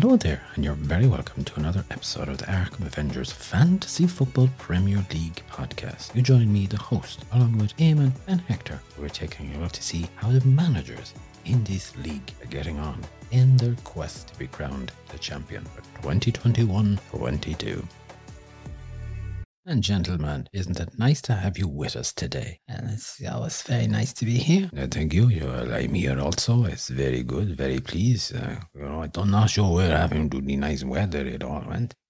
Hello there, and you're very welcome to another episode of the Arkham Avengers Fantasy Football Premier League podcast. You join me, the host, along with Eamon and Hector. We're taking a look to see how the managers in this league are getting on in their quest to be crowned the champion for 2021 22. And gentlemen, isn't it nice to have you with us today? And it's always very nice to be here. Uh, thank you. you are, I'm here also. It's very good, very pleased. Uh, you know, I'm not sure we're having really nice weather at all,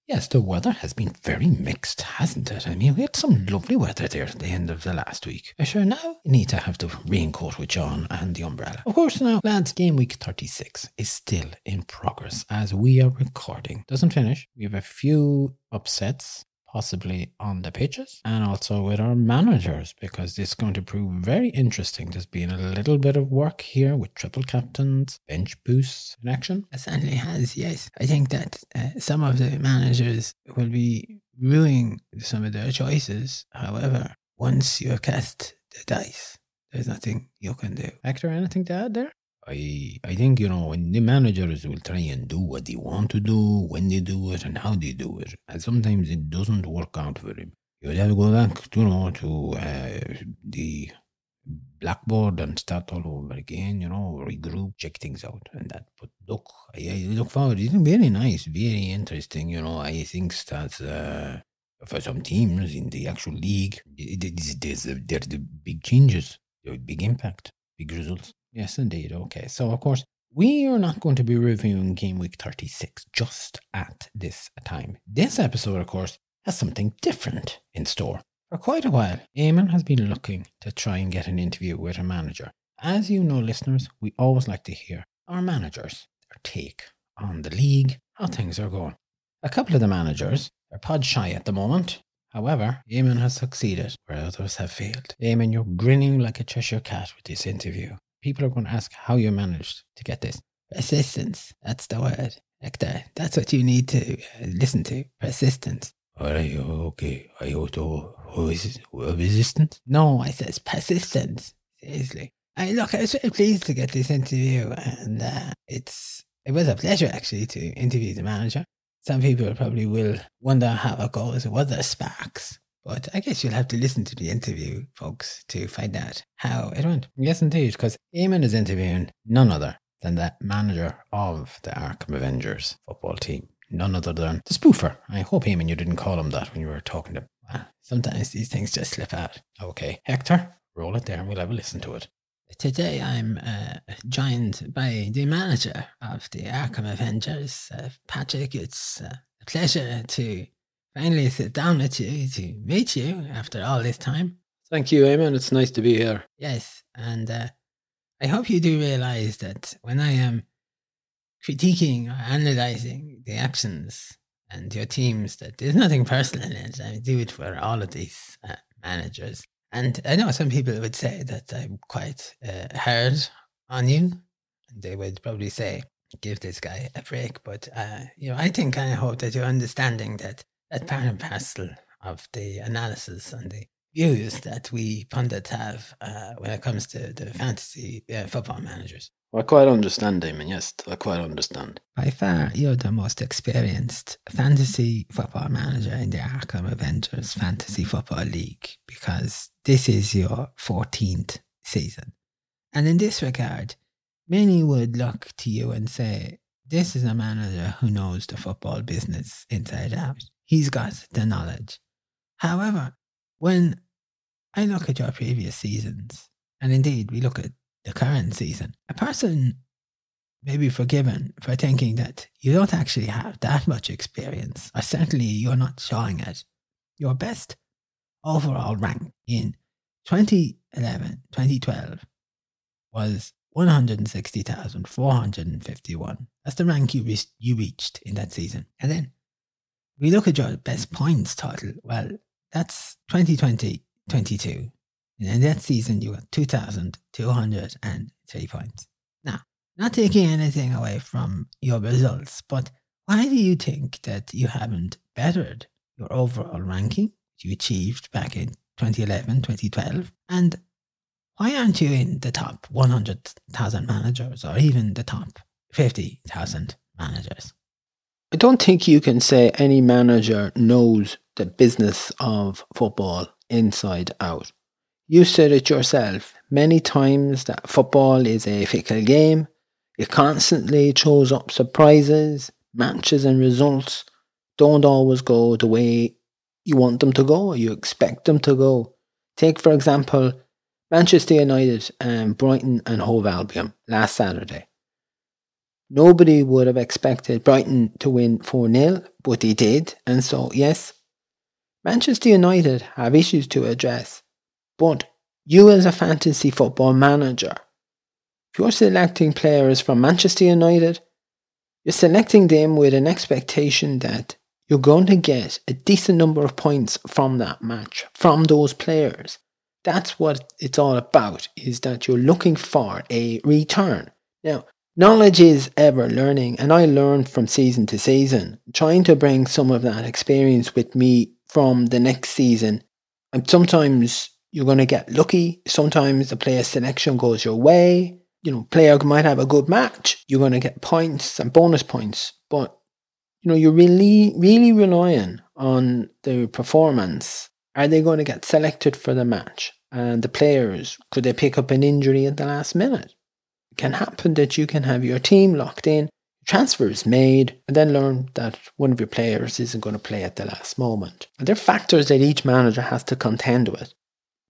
yes, the weather has been very mixed, hasn't it? I mean, we had some lovely weather there at the end of the last week. I sure now you need to have the raincoat with John and the umbrella. Of course, now, lads, game week 36 is still in progress as we are recording. Doesn't finish. We have a few upsets possibly on the pitches and also with our managers because it's going to prove very interesting. There's been a little bit of work here with triple captains, bench boosts in action. It certainly has, yes. I think that uh, some of the managers will be ruining some of their choices. However, once you have cast the dice, there's nothing you can do. Hector, anything to add there? I I think you know when the managers will try and do what they want to do, when they do it, and how they do it, and sometimes it doesn't work out for him. You have to go back, you know, to uh, the blackboard and start all over again. You know, regroup, check things out, and that. But look, I, I look forward. It's very nice, very interesting. You know, I think that. Uh, for some teams in the actual league, there's, there's, there's the big changes, big impact, big results. Yes, indeed. Okay. So, of course, we are not going to be reviewing Game Week 36 just at this time. This episode, of course, has something different in store. For quite a while, Eamon has been looking to try and get an interview with a manager. As you know, listeners, we always like to hear our managers, their take on the league, how things are going. A couple of the managers are pod shy at the moment. However, Eamon has succeeded where others have failed. Eamon, you're grinning like a Cheshire cat with this interview people are going to ask how you managed to get this. Persistence. That's the word. Hector. That's what you need to uh, listen to. Persistence. All right. Okay. I auto. Who is it? Resistance? No, I says persistence. Seriously. I look. I was very pleased to get this interview, and uh, it's it was a pleasure actually to interview the manager. Some people probably will wonder how it goes. Was there sparks? But I guess you'll have to listen to the interview, folks, to find out how it went. Yes, indeed, because Eamon is interviewing none other than the manager of the Arkham Avengers football team. None other than the spoofer. I hope, Eamon, you didn't call him that when you were talking to him. Ah, sometimes these things just slip out. Okay. Hector, roll it there and we'll have a listen to it. Today I'm uh, joined by the manager of the Arkham Avengers, uh, Patrick. It's uh, a pleasure to finally sit down with you to meet you after all this time. Thank you, Eamon. It's nice to be here. Yes, and uh, I hope you do realize that when I am critiquing or analyzing the actions and your teams, that there's nothing personal in it. I do it for all of these uh, managers. And I know some people would say that I'm quite uh, hard on you. And they would probably say, give this guy a break. But, uh, you know, I think I hope that you're understanding that that part and parcel of the analysis and the views that we pundits have uh, when it comes to the fantasy uh, football managers. I quite understand, Eamon. Yes, I quite understand. By far, you're the most experienced fantasy football manager in the Arkham Avengers Fantasy Football League because this is your 14th season. And in this regard, many would look to you and say, this is a manager who knows the football business inside out. He's got the knowledge. However, when I look at your previous seasons, and indeed we look at the current season, a person may be forgiven for thinking that you don't actually have that much experience, or certainly you're not showing it. Your best overall rank in 2011 2012 was 160,451. That's the rank you, re- you reached in that season. And then we look at your best points total, well, that's 2020 22. And in that season, you got 2,203 points. Now, not taking anything away from your results, but why do you think that you haven't bettered your overall ranking you achieved back in 2011, 2012? And why aren't you in the top 100,000 managers or even the top 50,000 managers? I don't think you can say any manager knows the business of football inside out. You said it yourself many times that football is a fickle game. It constantly throws up surprises, matches, and results don't always go the way you want them to go or you expect them to go. Take, for example, Manchester United and Brighton and Hove Albion last Saturday. Nobody would have expected Brighton to win 4 0, but they did. And so, yes, Manchester United have issues to address. But you, as a fantasy football manager, if you're selecting players from Manchester United, you're selecting them with an expectation that you're going to get a decent number of points from that match, from those players. That's what it's all about, is that you're looking for a return. Now, knowledge is ever learning, and I learn from season to season, trying to bring some of that experience with me from the next season. And sometimes you're going to get lucky, sometimes the player selection goes your way. You know, player might have a good match, you're going to get points and bonus points, but you know, you're really, really relying on the performance are they going to get selected for the match? And the players, could they pick up an injury at the last minute? Can happen that you can have your team locked in, transfers made, and then learn that one of your players isn't going to play at the last moment. And there are factors that each manager has to contend with.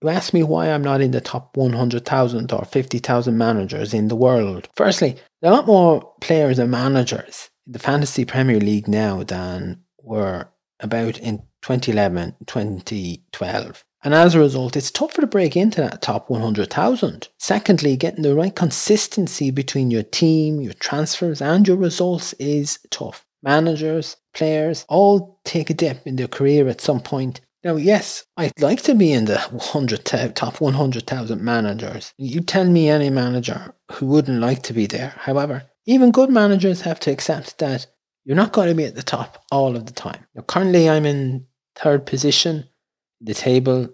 You ask me why I'm not in the top 100,000 or 50,000 managers in the world. Firstly, there are a lot more players and managers in the Fantasy Premier League now than were about in 2011, 2012. And as a result, it's tougher to break into that top 100,000. Secondly, getting the right consistency between your team, your transfers, and your results is tough. Managers, players all take a dip in their career at some point. Now, yes, I'd like to be in the 100 uh, top 100,000 managers. You tell me any manager who wouldn't like to be there. However, even good managers have to accept that you're not going to be at the top all of the time. Now, currently, I'm in third position the table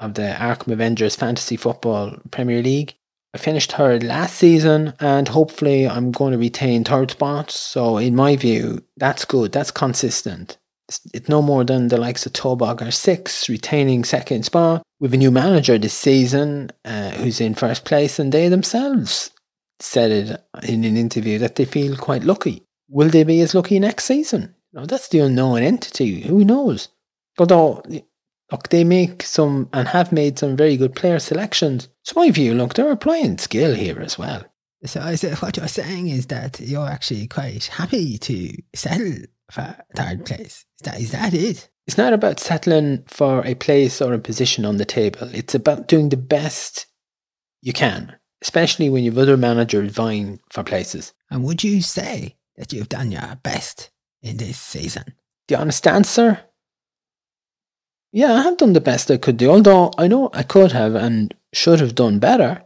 of the Arkham Avengers Fantasy Football Premier League. I finished third last season and hopefully I'm going to retain third spot. So in my view, that's good. That's consistent. It's, it's no more than the likes of Tobogger 6 retaining second spot with a new manager this season uh, who's in first place and they themselves said it in an interview that they feel quite lucky. Will they be as lucky next season? No, that's the unknown entity. Who knows? Although, look, they make some and have made some very good player selections. So my view, look, they're applying skill here as well. So, so what you're saying is that you're actually quite happy to settle for third place. Is that, is that it? It's not about settling for a place or a position on the table. It's about doing the best you can, especially when you've other managers vying for places. And would you say that you've done your best in this season? The honest answer yeah, I have done the best I could do, although I know I could have and should have done better.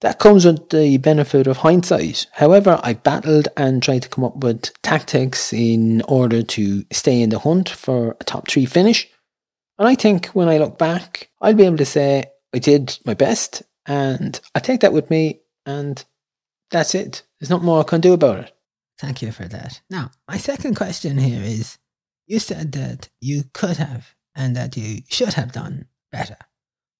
That comes with the benefit of hindsight. However, I battled and tried to come up with tactics in order to stay in the hunt for a top three finish. And I think when I look back, I'll be able to say I did my best and I take that with me and that's it. There's not more I can do about it. Thank you for that. Now, my second question here is you said that you could have and that you should have done better.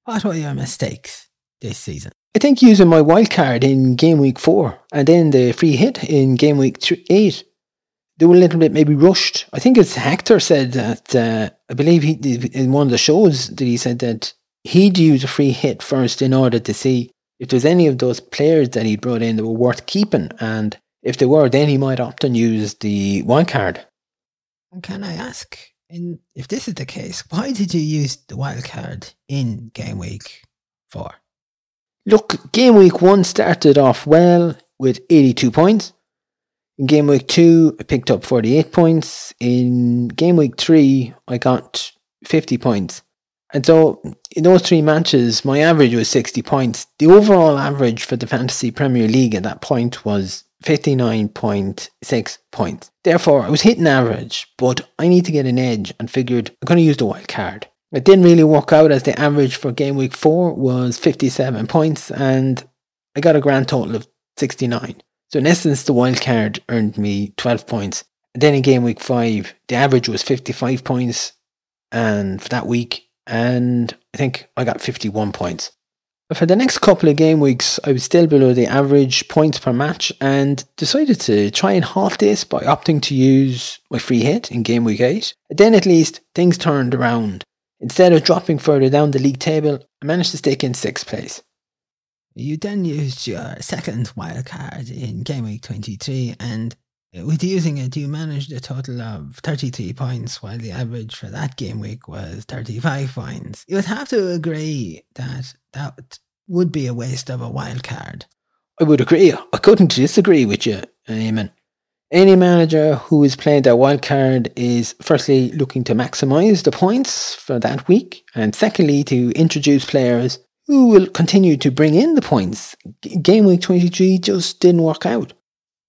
What were your mistakes this season? I think using my wild card in game week four and then the free hit in game week three, eight, they were a little bit maybe rushed. I think it's Hector said that, uh, I believe he in one of the shows that he said that he'd use a free hit first in order to see if there's any of those players that he brought in that were worth keeping. And if they were, then he might often use the wild card. And can I ask, and if this is the case, why did you use the wild card in game week four? Look, game week one started off well with 82 points. In game week two, I picked up 48 points. In game week three, I got 50 points. And so in those three matches, my average was 60 points. The overall average for the Fantasy Premier League at that point was 59.6 points. Therefore, I was hitting average, but I need to get an edge and figured I'm going to use the wild card. It didn't really work out as the average for game week 4 was 57 points and I got a grand total of 69. So in essence, the wild card earned me 12 points. And then in game week five, the average was 55 points and for that week. And I think I got 51 points. For the next couple of game weeks, I was still below the average points per match and decided to try and halt this by opting to use my free hit in game week 8. Then at least things turned around. Instead of dropping further down the league table, I managed to stick in sixth place. You then used your second wildcard in game week 23 and with using it, you managed a total of 33 points, while the average for that game week was 35 points. You would have to agree that that would be a waste of a wild card. I would agree. I couldn't disagree with you, Eamon. Any manager who is playing that wild card is firstly looking to maximise the points for that week, and secondly to introduce players who will continue to bring in the points. Game week 23 just didn't work out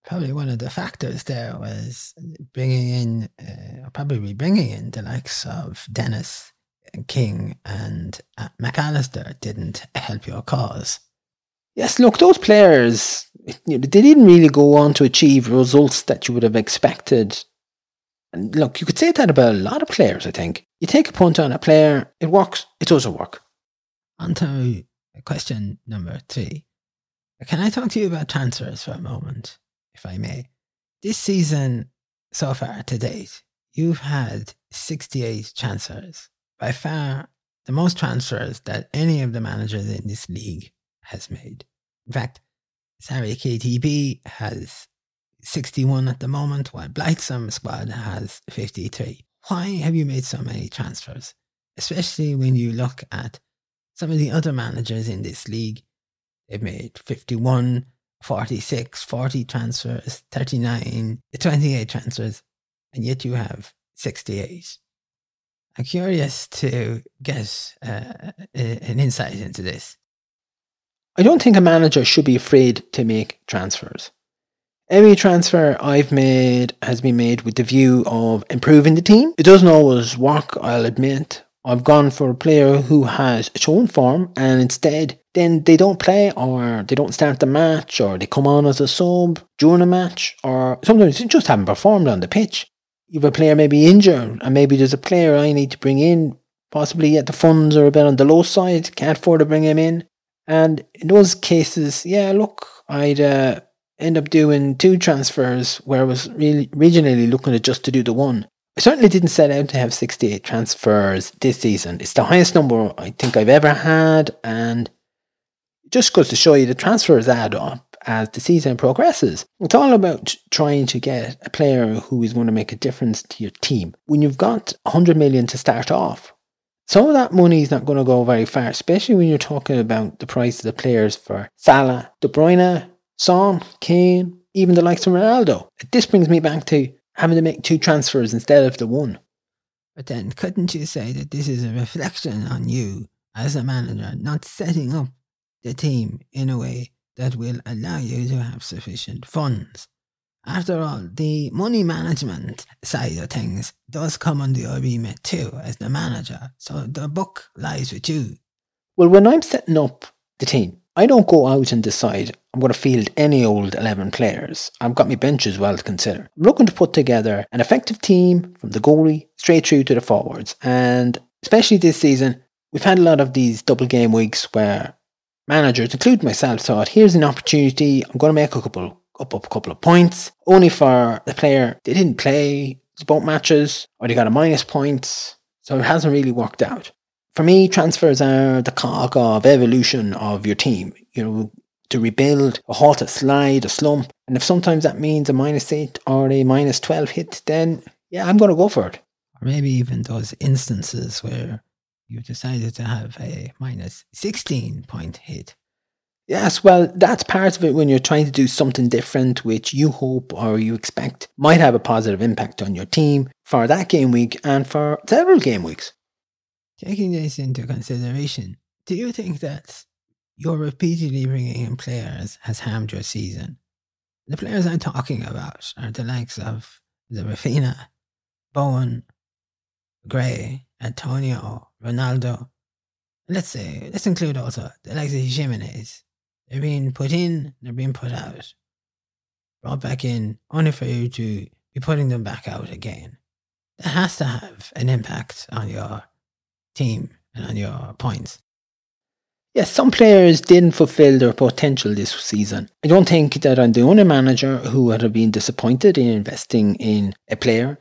probably one of the factors there was bringing in, uh, probably bringing in the likes of Dennis King and uh, Mac Allister didn't help your cause. Yes, look, those players, they didn't really go on to achieve results that you would have expected. And look, you could say that about a lot of players, I think. You take a punt on a player, it works, it doesn't work. On to question number three. Can I talk to you about transfers for a moment? If I may. This season, so far to date, you've had 68 transfers. By far, the most transfers that any of the managers in this league has made. In fact, Sarri KDB has 61 at the moment, while Blightsome squad has 53. Why have you made so many transfers? Especially when you look at some of the other managers in this league. They've made 51, 46, 40 transfers, 39, 28 transfers, and yet you have 68. I'm curious to get uh, an insight into this. I don't think a manager should be afraid to make transfers. Every transfer I've made has been made with the view of improving the team. It doesn't always work, I'll admit. I've gone for a player who has shown form and instead then they don't play or they don't start the match or they come on as a sub during a match or sometimes they just haven't performed on the pitch. You have a player maybe injured and maybe there's a player I need to bring in, possibly yet the funds are a bit on the low side, can't afford to bring him in. And in those cases, yeah, look, I'd uh, end up doing two transfers where I was really regionally looking at just to do the one. I certainly didn't set out to have 68 transfers this season. It's the highest number I think I've ever had, and just goes to show you the transfers add up as the season progresses. It's all about trying to get a player who is going to make a difference to your team. When you've got 100 million to start off, some of that money is not going to go very far, especially when you're talking about the price of the players for Salah, De Bruyne, Son, Kane, even the likes of Ronaldo. This brings me back to having to make two transfers instead of the one. But then, couldn't you say that this is a reflection on you as a manager not setting up the team in a way that will allow you to have sufficient funds. After all, the money management side of things does come under your remit too as the manager, so the book lies with you. Well, when I'm setting up the team, I don't go out and decide I'm going to field any old 11 players. I've got my bench as well to consider. I'm looking to put together an effective team from the goalie straight through to the forwards. And especially this season, we've had a lot of these double game weeks where managers, including myself, thought here's an opportunity. I'm going to make a couple up, a couple of points. Only for the player they didn't play both matches or they got a minus points. So it hasn't really worked out. For me, transfers are the cog of evolution of your team. You know, to rebuild, a halt, a slide, a slump. And if sometimes that means a minus eight or a minus 12 hit, then yeah, I'm going to go for it. Or maybe even those instances where you decided to have a minus 16 point hit. Yes, well, that's part of it when you're trying to do something different, which you hope or you expect might have a positive impact on your team for that game week and for several game weeks. Taking this into consideration, do you think that your repeatedly bringing in players has harmed your season? The players I'm talking about are the likes of the Raphinha, Bowen, Gray, Antonio, Ronaldo. Let's say, let's include also the likes of Jimenez. They're being put in, they're being put out. Brought back in only for you to be putting them back out again. That has to have an impact on your team and on your points. Yes, some players didn't fulfill their potential this season. I don't think that I'm the only manager who would have been disappointed in investing in a player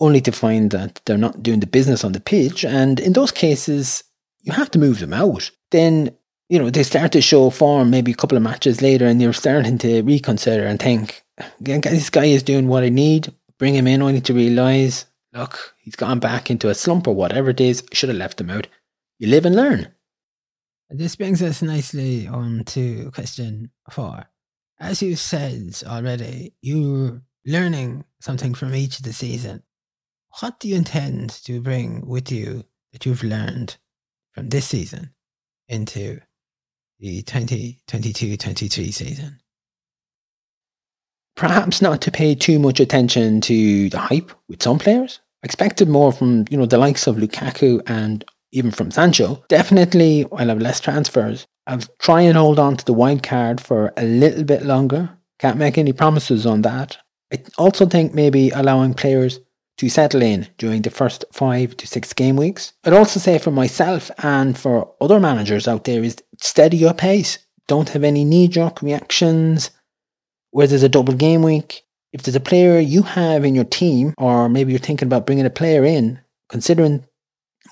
only to find that they're not doing the business on the pitch. And in those cases, you have to move them out. Then, you know, they start to show form maybe a couple of matches later and you're starting to reconsider and think, this guy is doing what I need. Bring him in only to realise, look, he's gone back into a slump or whatever it is. Should have left him out. You live and learn. This brings us nicely on to question four. As you said already, you're learning something from each of the season. What do you intend to bring with you that you've learned from this season into the 2022-23 season? Perhaps not to pay too much attention to the hype with some players. I expected more from, you know, the likes of Lukaku and even from Sancho. Definitely, I'll have less transfers. I'll try and hold on to the wild card for a little bit longer. Can't make any promises on that. I also think maybe allowing players to settle in during the first five to six game weeks. I'd also say for myself and for other managers out there is steady your pace. Don't have any knee jerk reactions where there's a double game week. If there's a player you have in your team, or maybe you're thinking about bringing a player in, considering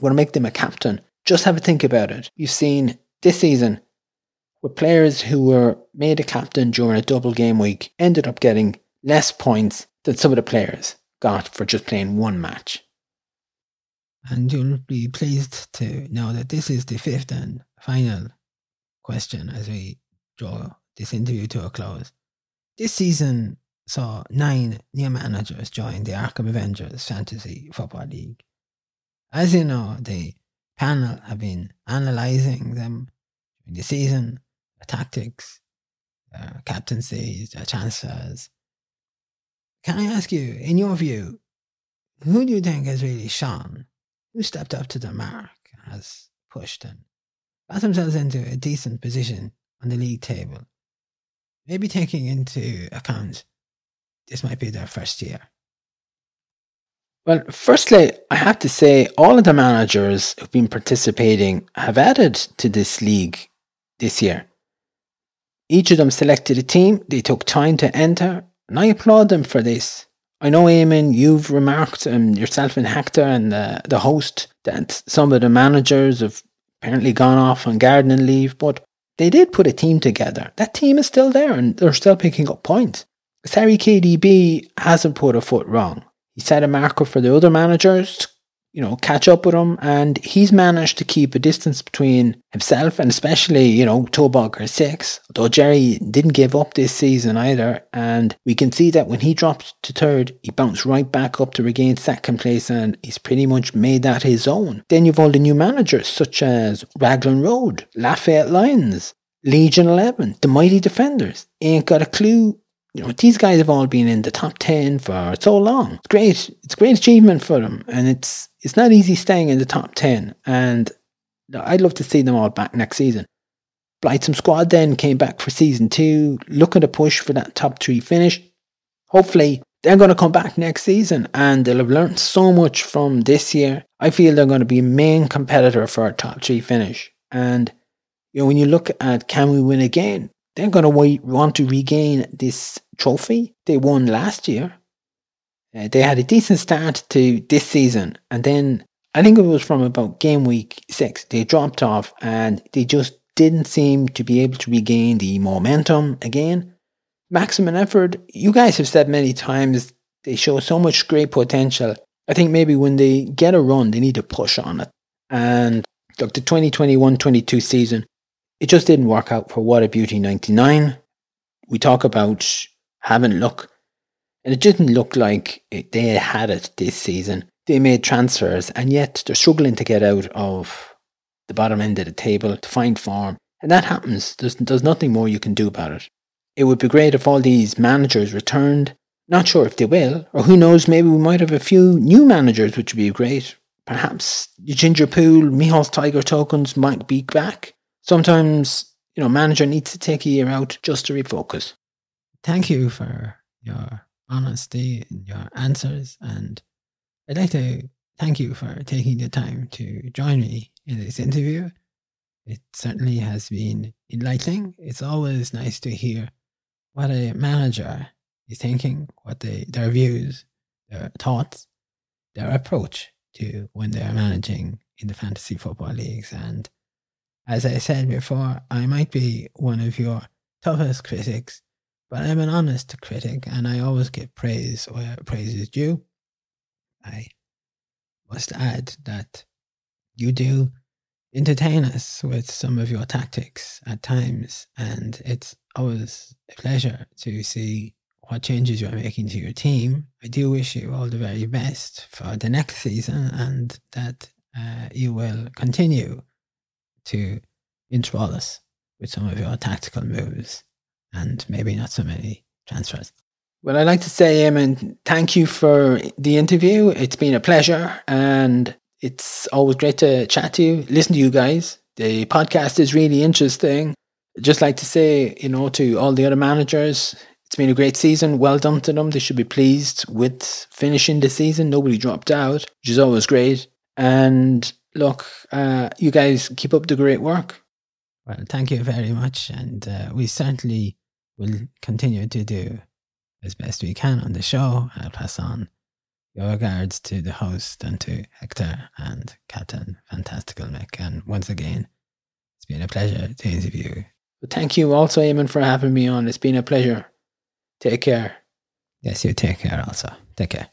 want to make them a captain, just have a think about it. You've seen this season where players who were made a captain during a double game week ended up getting less points than some of the players got for just playing one match. And you'll be pleased to know that this is the fifth and final question as we draw this interview to a close. This season saw nine new managers join the Arkham Avengers Fantasy Football League. As you know, the panel have been analysing them during the season, tactics, their captaincies, their transfers, can I ask you, in your view, who do you think has really shone? Who stepped up to the mark has pushed and got themselves into a decent position on the league table? Maybe taking into account this might be their first year. Well, firstly, I have to say all of the managers who've been participating have added to this league this year. Each of them selected a team, they took time to enter, and I applaud them for this. I know, Eamon, you've remarked, um, yourself and Hector and the, the host, that some of the managers have apparently gone off on gardening leave, but they did put a team together. That team is still there and they're still picking up points. Sorry, KDB hasn't put a foot wrong. He set a marker for the other managers you know, catch up with him. And he's managed to keep a distance between himself and especially, you know, Tobogger six. Though Jerry didn't give up this season either. And we can see that when he dropped to third, he bounced right back up to regain second place and he's pretty much made that his own. Then you've all the new managers such as Raglan Road, Lafayette Lions, Legion 11, the Mighty Defenders. Ain't got a clue you know, these guys have all been in the top 10 for so long. It's great. It's a great achievement for them. And it's, it's not easy staying in the top 10. And I'd love to see them all back next season. Blightsome Squad then came back for season two, looking to push for that top three finish. Hopefully, they're going to come back next season and they'll have learned so much from this year. I feel they're going to be a main competitor for a top three finish. And, you know, when you look at can we win again, they're going to want to regain this trophy they won last year. Uh, they had a decent start to this season, and then I think it was from about game week six, they dropped off and they just didn't seem to be able to regain the momentum again. Maximum effort, you guys have said many times they show so much great potential. I think maybe when they get a run, they need to push on it. And look, the 2021 22 season, it just didn't work out for What a Beauty 99. We talk about having luck, and it didn't look like it, they had it this season. They made transfers, and yet they're struggling to get out of the bottom end of the table to find form. And that happens. There's, there's nothing more you can do about it. It would be great if all these managers returned. Not sure if they will, or who knows, maybe we might have a few new managers, which would be great. Perhaps Ginger Pool, Mihal's Tiger tokens might be back. Sometimes, you know, manager needs to take a year out just to refocus. Thank you for your honesty in your answers. And I'd like to thank you for taking the time to join me in this interview. It certainly has been enlightening. It's always nice to hear what a manager is thinking, what they, their views, their thoughts, their approach to when they're managing in the fantasy football leagues. And as I said before, I might be one of your toughest critics, but I'm an honest critic and I always give praise where praise is due. I must add that you do entertain us with some of your tactics at times, and it's always a pleasure to see what changes you're making to your team. I do wish you all the very best for the next season and that uh, you will continue to enthrall us with some of your tactical moves and maybe not so many transfers. Well, I'd like to say, Eamon, thank you for the interview. It's been a pleasure and it's always great to chat to you, listen to you guys. The podcast is really interesting. Just like to say, you know, to all the other managers, it's been a great season. Well done to them. They should be pleased with finishing the season. Nobody dropped out, which is always great. And look, uh, you guys keep up the great work. Well, thank you very much. And uh, we certainly will continue to do as best we can on the show. I'll pass on your regards to the host and to Hector and Captain Fantastical Mick. And once again, it's been a pleasure to interview you. Thank you also, Eamon, for having me on. It's been a pleasure. Take care. Yes, you take care also. Take care.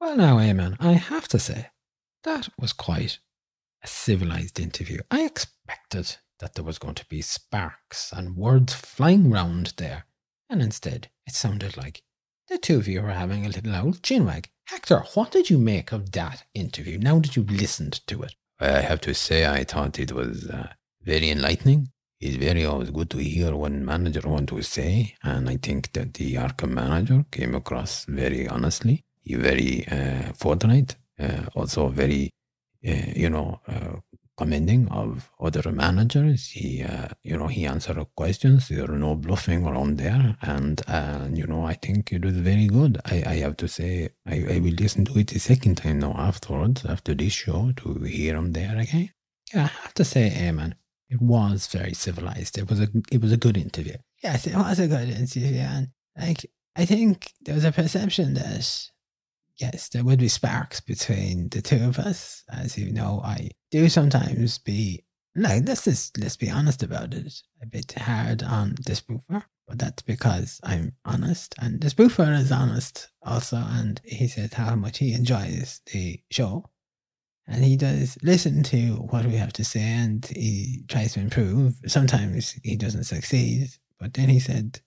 Well, now, Eamon, I have to say, that was quite a civilized interview. I expected that there was going to be sparks and words flying round there, and instead it sounded like the two of you were having a little old chinwag. Hector, what did you make of that interview now that you've listened to it? I have to say, I thought it was uh, very enlightening. It's very always good to hear what manager want to say, and I think that the Arkham manager came across very honestly, very uh, forthright, uh, also very, uh, you know, uh, commending of other managers. He, uh, you know, he answered questions. There were no bluffing around there, and uh, you know, I think it was very good. I, I have to say, I, I will listen to it a second time now afterwards, after this show, to hear him there again. Yeah, I have to say, Eamon, it was very civilized. It was a it was a good interview. Yes, it was a good interview, and like I think there was a perception that yes, there would be sparks between the two of us. As you know, I do sometimes be like let's just let's be honest about it, a bit hard on the spoofer. But that's because I'm honest, and the spoofer is honest also. And he says how much he enjoys the show, and he does listen to what we have to say, and he tries to improve. Sometimes he doesn't succeed, but then he said,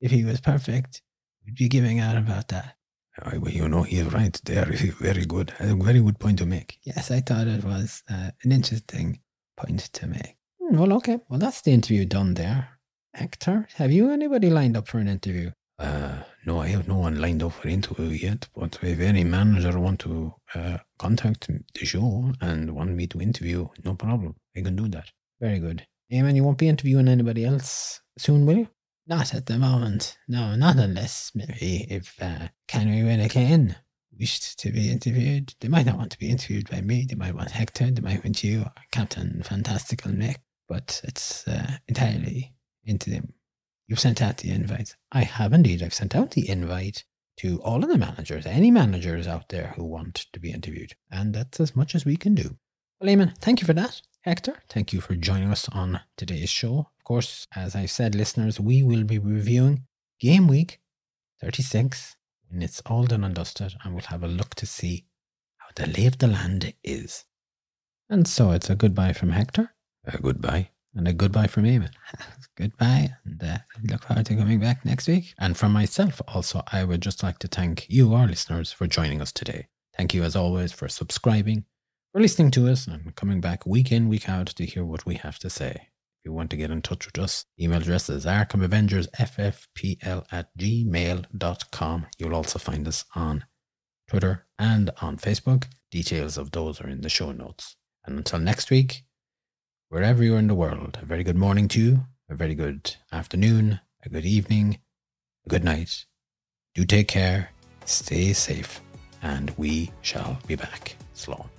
if he was perfect, we'd be giving out about that. I, you know, he's right there. Very good. A very good point to make. Yes, I thought it was uh, an interesting point to make. Hmm, well, okay. Well, that's the interview done there. Hector, have you anybody lined up for an interview? Uh, no, I have no one lined up for interview yet. But if any manager want to uh, contact the show and want me to interview, no problem. I can do that. Very good. Eamon, you won't be interviewing anybody else soon, will you? Not at the moment. No, not unless maybe if uh, Kenry Kane wished to be interviewed. They might not want to be interviewed by me. They might want Hector. They might want you, Captain Fantastical Mick. But it's uh, entirely into them. You've sent out the invite. I have indeed. I've sent out the invite to all of the managers, any managers out there who want to be interviewed. And that's as much as we can do. Well, Eamon, thank you for that. Hector, thank you for joining us on today's show. Of course, as I've said, listeners, we will be reviewing game week 36 when it's all done and dusted, and we'll have a look to see how the lay of the land is. And so it's a goodbye from Hector. A goodbye. And a goodbye from Eamon. goodbye. And uh, look forward to coming back next week. And from myself, also, I would just like to thank you, our listeners, for joining us today. Thank you, as always, for subscribing, for listening to us, and coming back week in, week out to hear what we have to say you want to get in touch with us, email address is arkamavengersffpl at gmail.com. You'll also find us on Twitter and on Facebook. Details of those are in the show notes. And until next week, wherever you're in the world, a very good morning to you, a very good afternoon, a good evening, a good night, Do take care, stay safe, and we shall be back. Slán.